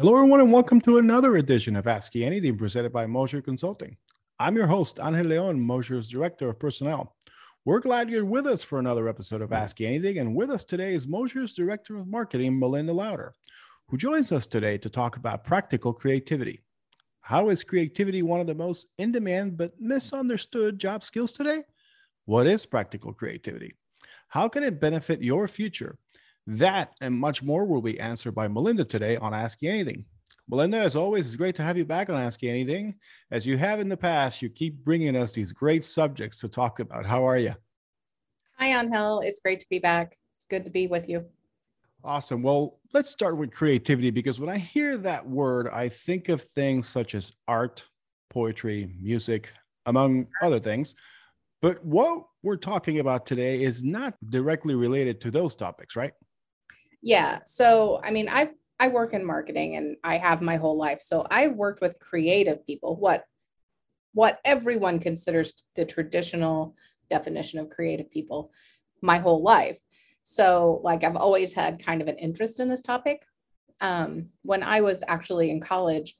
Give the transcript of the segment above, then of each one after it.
Hello, everyone, and welcome to another edition of Ask Anything presented by Moser Consulting. I'm your host, Angel Leon, Moser's Director of Personnel. We're glad you're with us for another episode of Ask Anything, and with us today is Moser's Director of Marketing, Malinda Lowder, who joins us today to talk about practical creativity. How is creativity one of the most in demand but misunderstood job skills today? What is practical creativity? How can it benefit your future? That and much more will be answered by Malinda today on Ask You Anything. Malinda, as always, it's great to have you back on Ask You Anything. As you have in the past, you keep bringing us these great subjects to talk about. How are you? Hi, Angel. It's great to be back. It's good to be with you. Awesome. Well, let's start with creativity because when I hear that word, I think of things such as art, poetry, music, among other things. But what we're talking about today is not directly related to those topics, right? Yeah. So, I mean, I I work in marketing and I have my whole life. So, I've worked with creative people. What what everyone considers the traditional definition of creative people my whole life. So, like I've always had kind of an interest in this topic. Um, when I was actually in college,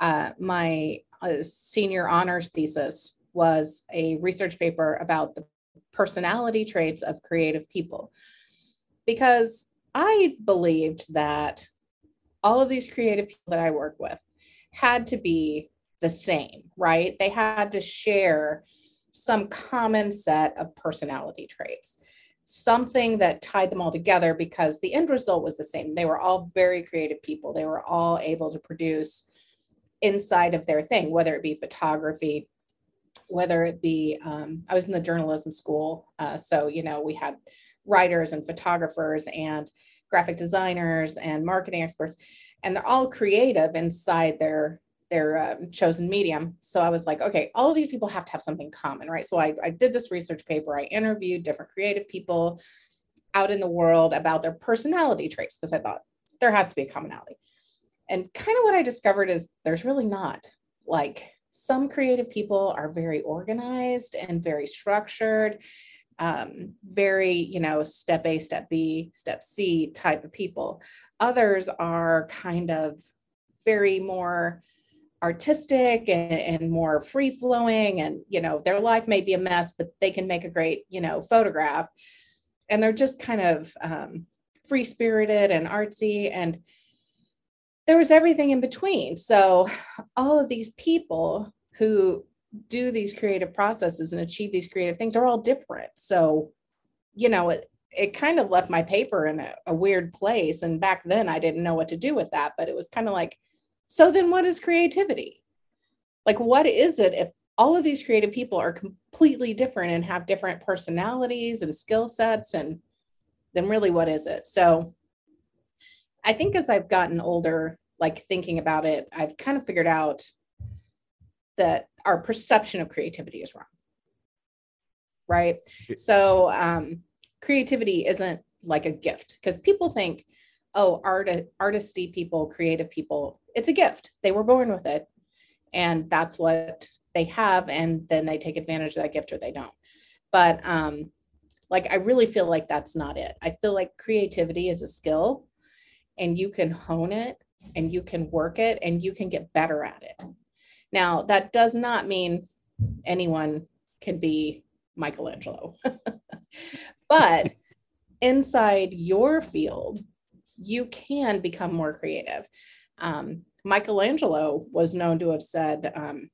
uh, my uh, senior honors thesis was a research paper about the personality traits of creative people. Because I believed that all of these creative people that I work with had to be the same, right? They had to share some common set of personality traits, something that tied them all together because the end result was the same. They were all very creative people. They were all able to produce inside of their thing, whether it be photography, whether it be, um, I was in the journalism school. Uh, so, you know, we had writers and photographers and graphic designers and marketing experts and they're all creative inside their their um, chosen medium. So i was like okay all of these people have to have something common right? So I, I did this research paper. I interviewed different creative people out in the world about their personality traits because i thought there has to be a commonality. And kind of what i discovered is there's really not. Like some creative people are very organized and very structured um, very, you know, step A, step B, step C type of people. Others are kind of very more artistic and, and more free flowing and you know their life may be a mess but they can make a great you know photograph and they're just kind of um, free spirited and artsy and there was everything in between so all of these people who do these creative processes and achieve these creative things are all different. So, you know, it, it kind of left my paper in a, a weird place. And back then I didn't know what to do with that, but it was kind of like, so then what is creativity? Like, what is it if all of these creative people are completely different and have different personalities and skill sets? And then really, what is it? So, I think as I've gotten older, like thinking about it, I've kind of figured out that our perception of creativity is wrong. Right? So um, creativity isn't like a gift because people think oh art artisty people creative people it's a gift. They were born with it and that's what they have and then they take advantage of that gift or they don't. But um like i really feel like that's not it. I feel like creativity is a skill and you can hone it and you can work it and you can get better at it now, that does not mean anyone can be Michelangelo, but inside your field, you can become more creative. Um, Michelangelo was known to have said, um,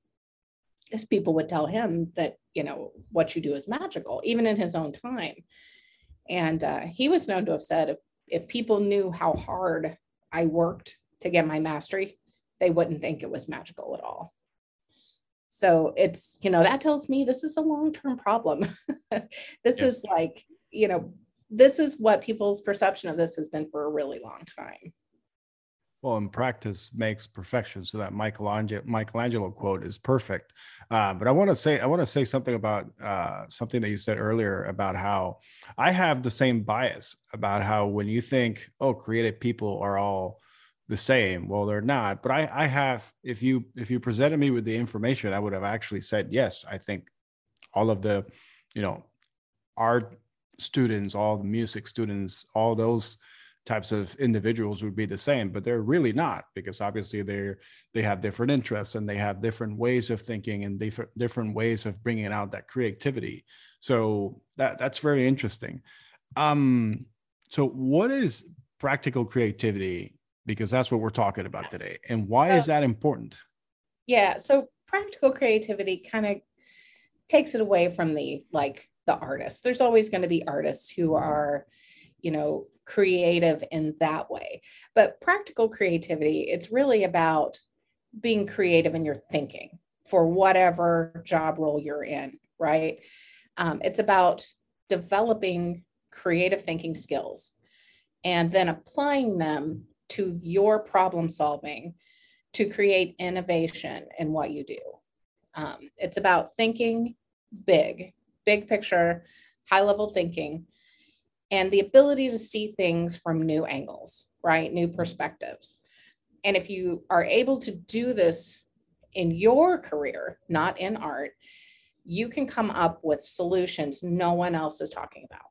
people would tell him that, you know, what you do is magical, even in his own time. And uh, he was known to have said, if, if people knew how hard I worked to get my mastery, they wouldn't think it was magical at all. So it's, you know, that tells me this is a long term problem. this is like, you know, this is what people's perception of this has been for a really long time. Well, in practice makes perfection. So that Michelangelo, Michelangelo quote is perfect. Uh, but I want to say I want to say something about uh, something that you said earlier about how I have the same bias about how when you think, oh, creative people are all the same. Well they're not but i i have if you if you presented me with the information i would have actually said yes i think all of the you know art students all the music students all those types of individuals would be the same but they're really not because obviously they're they have different interests and they have different ways of thinking and different different ways of bringing out that creativity. So that that's very interesting. Um so what is practical creativity because that's what we're talking about today. And why is that important? Yeah so practical creativity kind of takes it away from the like the artist there's always going to be artists who are you know creative in that way. But practical creativity, it's really about being creative in your thinking for whatever job role you're in, right? Um, it's about developing creative thinking skills and then applying them to your problem solving to create innovation in what you do. Um, it's about thinking big, big picture, high level thinking, and the ability to see things from new angles, right? New perspectives. And if you are able to do this in your career, not in art, you can come up with solutions no one else is talking about,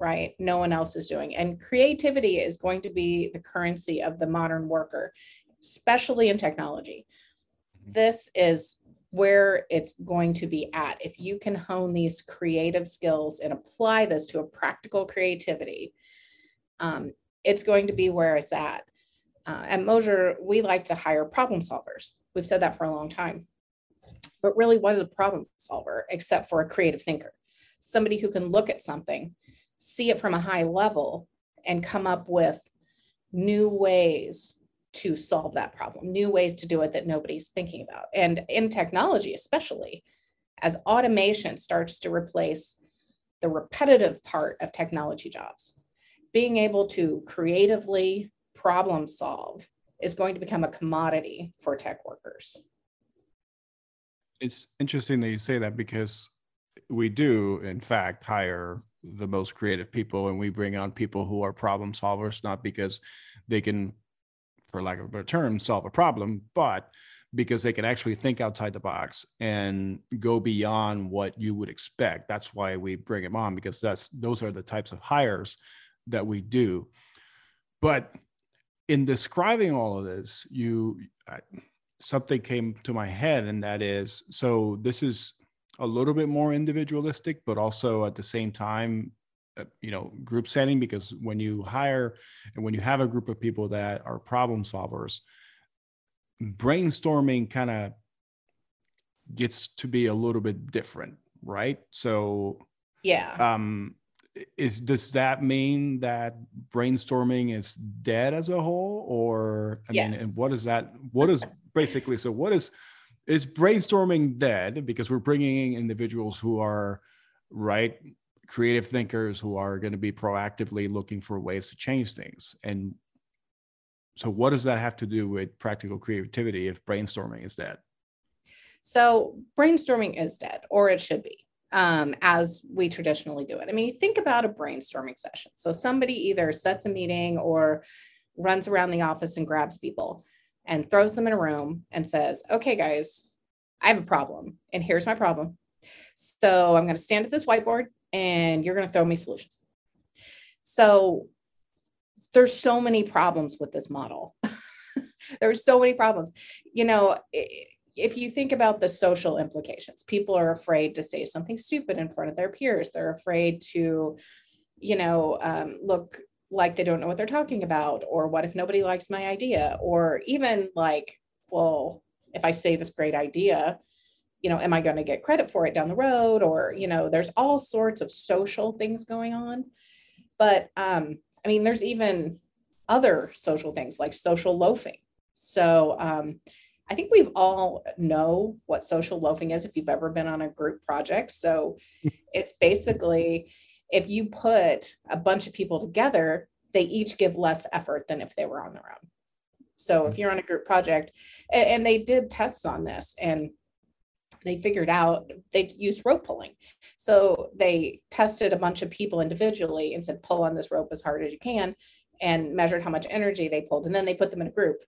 right? No one else is doing. And creativity is going to be the currency of the modern worker, especially in technology. Mm-hmm. This is where it's going to be at. If you can hone these creative skills and apply this to a practical creativity, um, it's going to be where it's at. Uh, at Moser, we like to hire problem solvers. We've said that for a long time. But really, what is a problem solver except for a creative thinker? Somebody who can look at something, see it from a high level, and come up with new ways to solve that problem, new ways to do it that nobody's thinking about. And in technology, especially as automation starts to replace the repetitive part of technology jobs, being able to creatively problem solve is going to become a commodity for tech workers. It's interesting that you say that because we do, in fact, hire the most creative people and we bring on people who are problem solvers, not because they can for lack of a better term, solve a problem, but because they can actually think outside the box and go beyond what you would expect. That's why we bring them on because that's those are the types of hires that we do. But in describing all of this, you something came to my head, and that is so this is a little bit more individualistic, but also at the same time uh, you know group setting because when you hire and when you have a group of people that are problem solvers brainstorming kind of gets to be a little bit different right? So yeah. um is does that mean that brainstorming is dead as a whole or i yes. mean and what is that what is basically so what is is brainstorming dead because we're bringing in individuals who are right creative thinkers who are going to be proactively looking for ways to change things. And so, what does that have to do with practical creativity if brainstorming is dead? So, brainstorming is dead, or it should be, um, as we traditionally do it. I mean, think about a brainstorming session. So, somebody either sets a meeting or runs around the office and grabs people and throws them in a room and says, Okay, guys, I have a problem, and here's my problem. So, I'm going to stand at this whiteboard and you're going to throw me solutions. So there's so many problems with this model. there's so many problems. You know, if you think about the social implications, people are afraid to say something stupid in front of their peers. They're afraid to, you know, um, look like they don't know what they're talking about, or what if nobody likes my idea, or even like, well, if I say this great idea, you know, am I going to get credit for it down the road? Or, you know, there's all sorts of social things going on. But um, I mean, there's even other social things like social loafing. So um, I think we've all know what social loafing is if you've ever been on a group project. So it's basically if you put a bunch of people together, they each give less effort than if they were on their own. So if mm-hmm. you're on a group project, and, and they did tests on this, and they figured out they used rope pulling. So they tested a bunch of people individually and said, pull on this rope as hard as you can and measured how much energy they pulled. And then they put them in a group.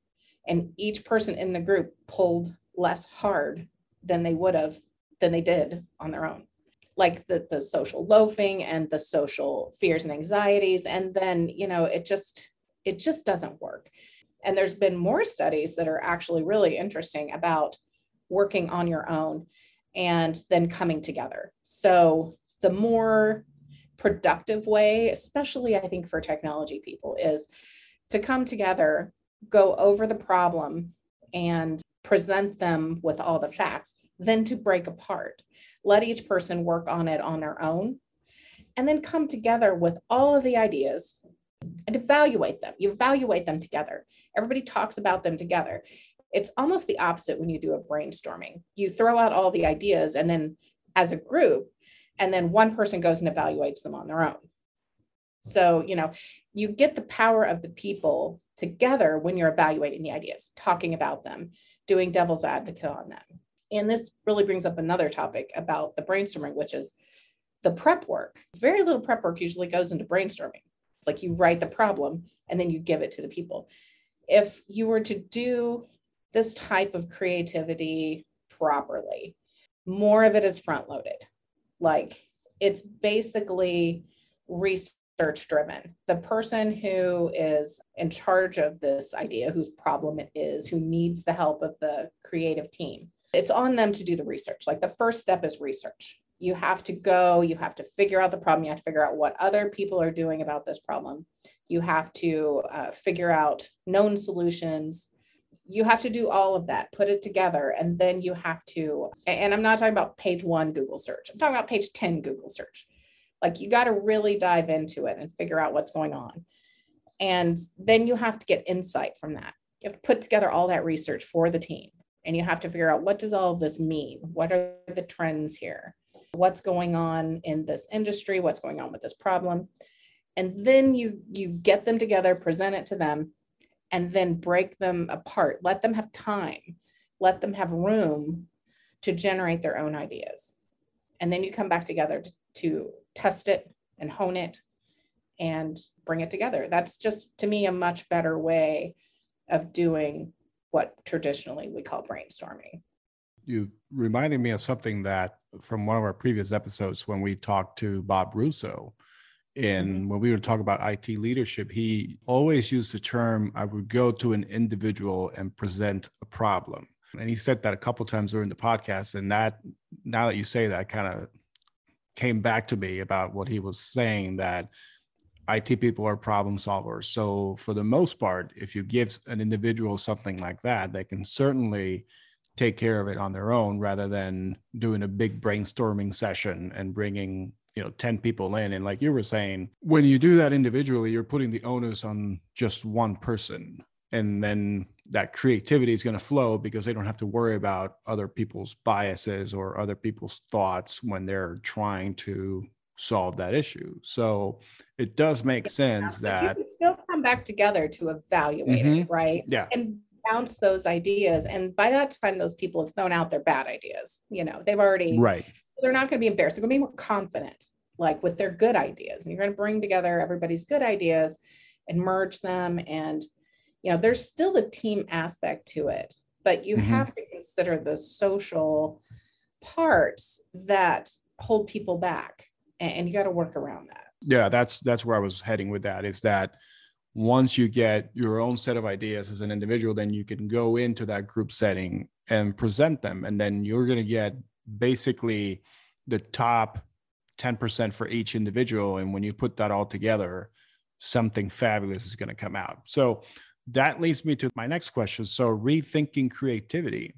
And each person in the group pulled less hard than they would have, than they did on their own. Like the, the social loafing and the social fears and anxieties. And then, you know, it just, it just doesn't work. And there's been more studies that are actually really interesting about working on your own and then coming together. So the more productive way, especially I think for technology people, is to come together, go over the problem, and present them with all the facts, then to break apart. Let each person work on it on their own, and then come together with all of the ideas and evaluate them. You evaluate them together. Everybody talks about them together. It's almost the opposite when you do a brainstorming. You throw out all the ideas, and then as a group, and then one person goes and evaluates them on their own. So, you know, you get the power of the people together when you're evaluating the ideas, talking about them, doing devil's advocate on them. And this really brings up another topic about the brainstorming, which is the prep work. Very little prep work usually goes into brainstorming. It's like you write the problem and then you give it to the people. If you were to do this type of creativity properly, more of it is front loaded. Like it's basically research driven. The person who is in charge of this idea, whose problem it is, who needs the help of the creative team, it's on them to do the research. Like the first step is research. You have to go, you have to figure out the problem, you have to figure out what other people are doing about this problem. You have to uh, figure out known solutions you have to do all of that, put it together, and then you have to, and I'm not talking about page one Google search, I'm talking about page 10 Google search. Like you got to really dive into it and figure out what's going on. And then you have to get insight from that. You have to put together all that research for the team. And you have to figure out what does all of this mean? What are the trends here? What's going on in this industry? What's going on with this problem? And then you you get them together, present it to them, and then break them apart. Let them have time, let them have room to generate their own ideas. And then you come back together to, to test it and hone it and bring it together. That's just to me a much better way of doing what traditionally we call brainstorming. You reminded me of something that from one of our previous episodes when we talked to Bob Russo and mm-hmm. when we were talking about IT leadership, he always used the term I would go to an individual and present a problem. And he said that a couple times during the podcast. And that now that you say that kind of came back to me about what he was saying that IT people are problem solvers. So for the most part, if you give an individual something like that, they can certainly take care of it on their own rather than doing a big brainstorming session and bringing you know 10 people in and like you were saying when you do that individually you're putting the onus on just one person and then that creativity is going to flow because they don't have to worry about other people's biases or other people's thoughts when they're trying to solve that issue so it does make sense that you can still come back together to evaluate mm-hmm. it right yeah and bounce those ideas and by that time those people have thrown out their bad ideas you know they've already right they're not going to be embarrassed. They're going to be more confident, like with their good ideas. And you're going to bring together everybody's good ideas and merge them. And, you know, there's still the team aspect to it, but you mm-hmm. have to consider the social parts that hold people back. And you got to work around that. Yeah, that's that's where I was heading with that. Is that once you get your own set of ideas as an individual, then you can go into that group setting and present them. And then you're going to get basically the top 10% for each individual. And when you put that all together, something fabulous is going to come out. So that leads me to my next question. So, rethinking creativity,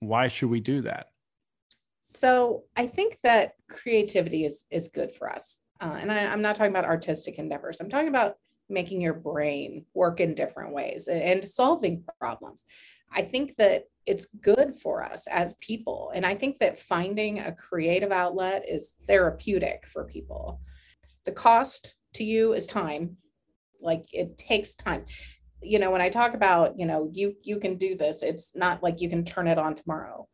why should we do that? So, I think that creativity is, is good for us. Uh, and I, I'm not talking about artistic endeavors, I'm talking about making your brain work in different ways and solving problems. I think that it's good for us as people. And I think that finding a creative outlet is therapeutic for people. The cost to you is time. Like it takes time. You know, when I talk about, you know, you you can do this, it's not like you can turn it on tomorrow.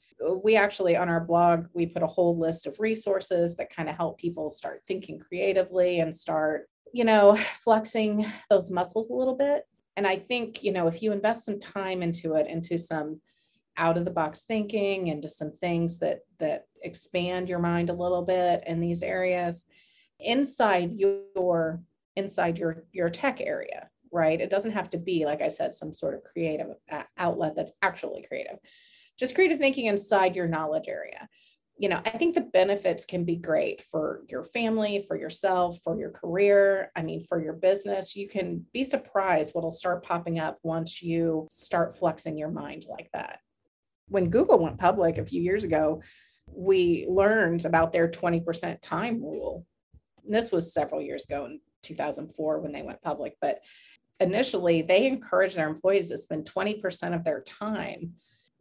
We actually on our blog, we put a whole list of resources that kind of help people start thinking creatively and start, you know, flexing those muscles a little bit. And I think, you know, if you invest some time into it, into some out of the box thinking into some things that that expand your mind a little bit in these areas inside your inside your your tech area right? It doesn't have to be, like I said, some sort of creative uh, outlet that's actually creative. Just creative thinking inside your knowledge area. You know, I think the benefits can be great for your family, for yourself, for your career. I mean, for your business. You can be surprised what'll start popping up once you start flexing your mind like that. When Google went public a few years ago, we learned about their 20% time rule. And this was several years ago in 2004 when they went public, but initially they encouraged their employees to spend 20% of their time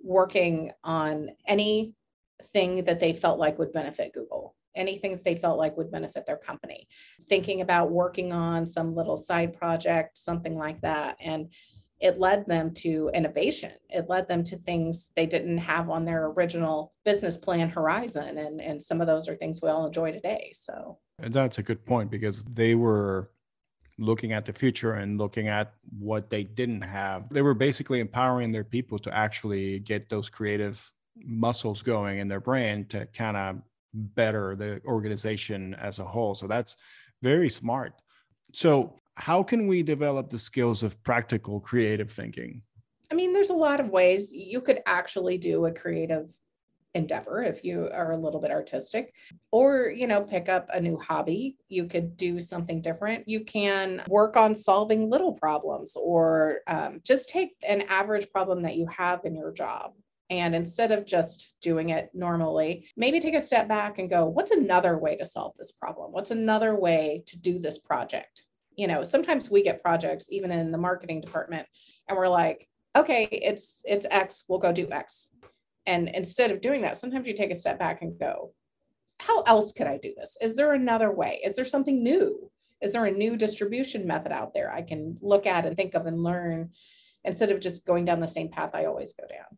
working on anything that they felt like would benefit Google, anything that they felt like would benefit their company, thinking about working on some little side project, something like that. And it led them to innovation. It led them to things they didn't have on their original business plan horizon. And, and some of those are things we all enjoy today. So, and that's a good point because they were looking at the future and looking at what they didn't have. They were basically empowering their people to actually get those creative muscles going in their brain to kind of better the organization as a whole. So that's very smart. So, how can we develop the skills of practical creative thinking? I mean, there's a lot of ways you could actually do a creative endeavor if you are a little bit artistic or you know pick up a new hobby you could do something different you can work on solving little problems or um, just take an average problem that you have in your job and instead of just doing it normally, maybe take a step back and go, what's another way to solve this problem? What's another way to do this project? You know, sometimes we get projects even in the marketing department and we're like, okay, it's it's X, we'll go do X. And instead of doing that, sometimes you take a step back and go, how else could I do this? Is there another way? Is there something new? Is there a new distribution method out there I can look at and think of and learn instead of just going down the same path I always go down?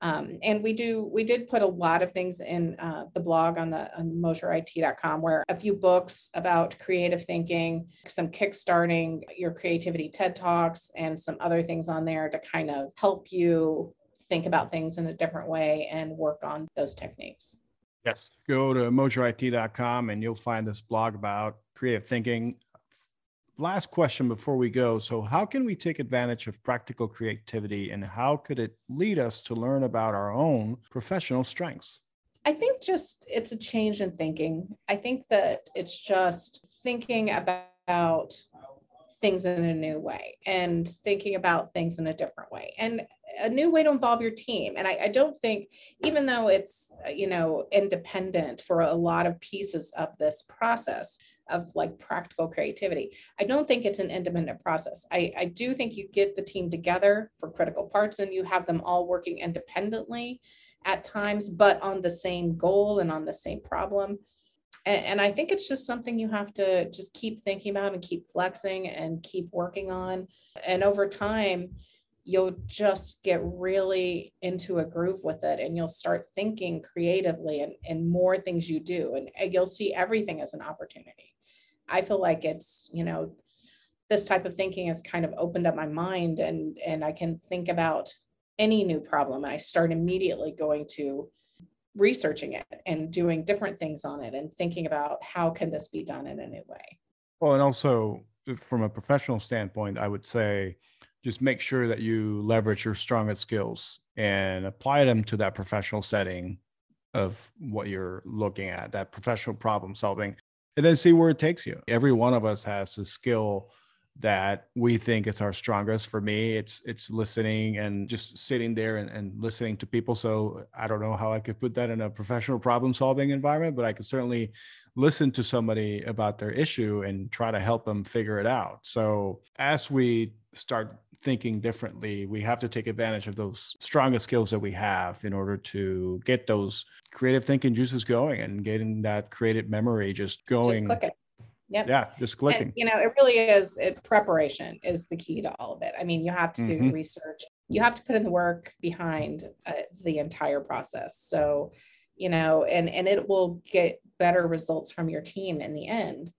Um, and we do we did put a lot of things in uh, the blog on the on moserit.com where a few books about creative thinking some kickstarting your creativity ted talks and some other things on there to kind of help you think about things in a different way and work on those techniques. Yes. Go to moserit.com and you'll find this blog about creative thinking. Last question before we go. So, how can we take advantage of practical creativity and how could it lead us to learn about our own professional strengths? I think just it's a change in thinking. I think that it's just thinking about things in a new way and thinking about things in a different way. And a new way to involve your team. And I, I, don't think even though it's uh, you know independent for a lot of pieces of this process of like practical creativity i don't think it's an independent process. I, I do think you get the team together for critical parts and you have them all working independently at times but on the same goal and on the same problem and, and I think it's just something you have to just keep thinking about and keep flexing and keep working on. And over time, you'll just get really into a groove with it and you'll start thinking creatively and, and more things you do. And, and you'll see everything as an opportunity. I feel like it's, you know, this type of thinking has kind of opened up my mind and and I can think about any new problem. and I start immediately going to researching it and doing different things on it and thinking about how can this be done in a new way. Well and also uh, from a professional standpoint i would say just make sure that you leverage your strongest skills and apply them to that professional setting of what you're looking at that professional problem solving and then see where it takes you. Every one of us has a skill that we think it's our strongest for me. It's it's listening and just sitting there and, and listening to people. So i don't know how i could put that in a professional problem solving environment but i could certainly listen to somebody about their issue and try to help them figure it out. So as we start thinking differently we have to take advantage of those strongest skills that we have in order to get those creative thinking juices going and getting that creative memory just going. just Yep. Yeah, just clicking. And, you know, it really is. It, preparation is the key to all of it. I mean, you have to do mm-hmm. research. You have to put in the work behind uh, the entire process. So, you know, and and it will get better results from your team in the end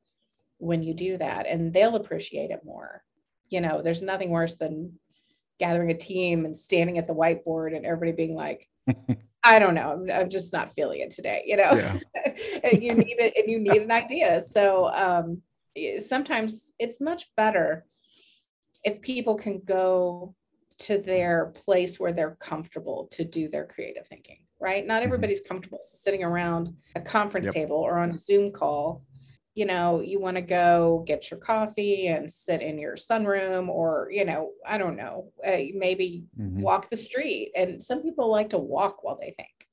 when you do that, and they'll appreciate it more. You know, there's nothing worse than gathering a team and standing at the whiteboard and everybody being like, I don't know. I'm, I'm, just not feeling it today, you know. Yeah. and you need it, and you need an idea. So um, sometimes it's much better if people can go to their place where they're comfortable to do their creative thinking, right? Not mm-hmm. everybody's comfortable sitting around a conference yep. table or on a Zoom call. You know, you want to go get your coffee and sit in your sunroom, or, you know, I don't know, uh, maybe mm-hmm. walk the street. And some people like to walk while they think.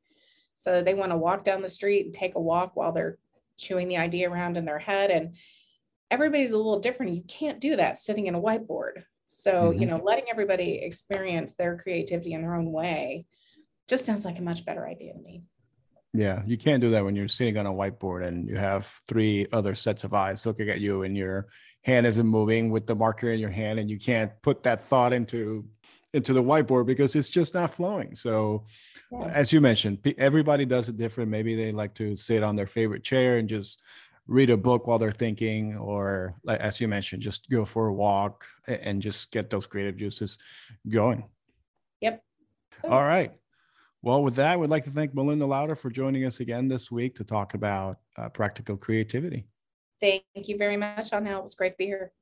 So they want to walk down the street and take a walk while they're chewing the idea around in their head. And everybody's a little different. You can't do that sitting in a whiteboard. So, mm-hmm. you know, letting everybody experience their creativity in their own way just sounds like a much better idea to me. Yeah, you can't do that when you're sitting on a whiteboard and you have three other sets of eyes looking at you and your hand isn't moving with the marker in your hand and you can't put that thought into into the whiteboard because it's just not flowing. So yeah. as you mentioned, everybody does it different. Maybe they like to sit on their favorite chair and just read a book while they're thinking or like as you mentioned just go for a walk and just get those creative juices going yep all right well with that we'd like to thank Malinda Lowder for joining us again this week to talk about uh, practical creativity thank you very much Angel. it was great to be here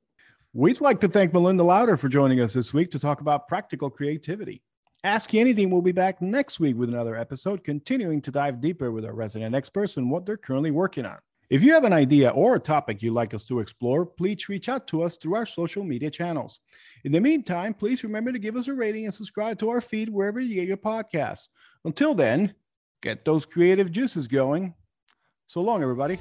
we'd like to thank Malinda Lowder for joining us this week to talk about practical creativity Ask Anything will be back next week with another episode, continuing to dive deeper with our resident experts and what they're currently working on. If you have an idea or a topic you'd like us to explore, please reach out to us through our social media channels. In the meantime, please remember to give us a rating and subscribe to our feed wherever you get your podcasts. Until then, get those creative juices going. So long, everybody.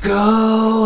Go.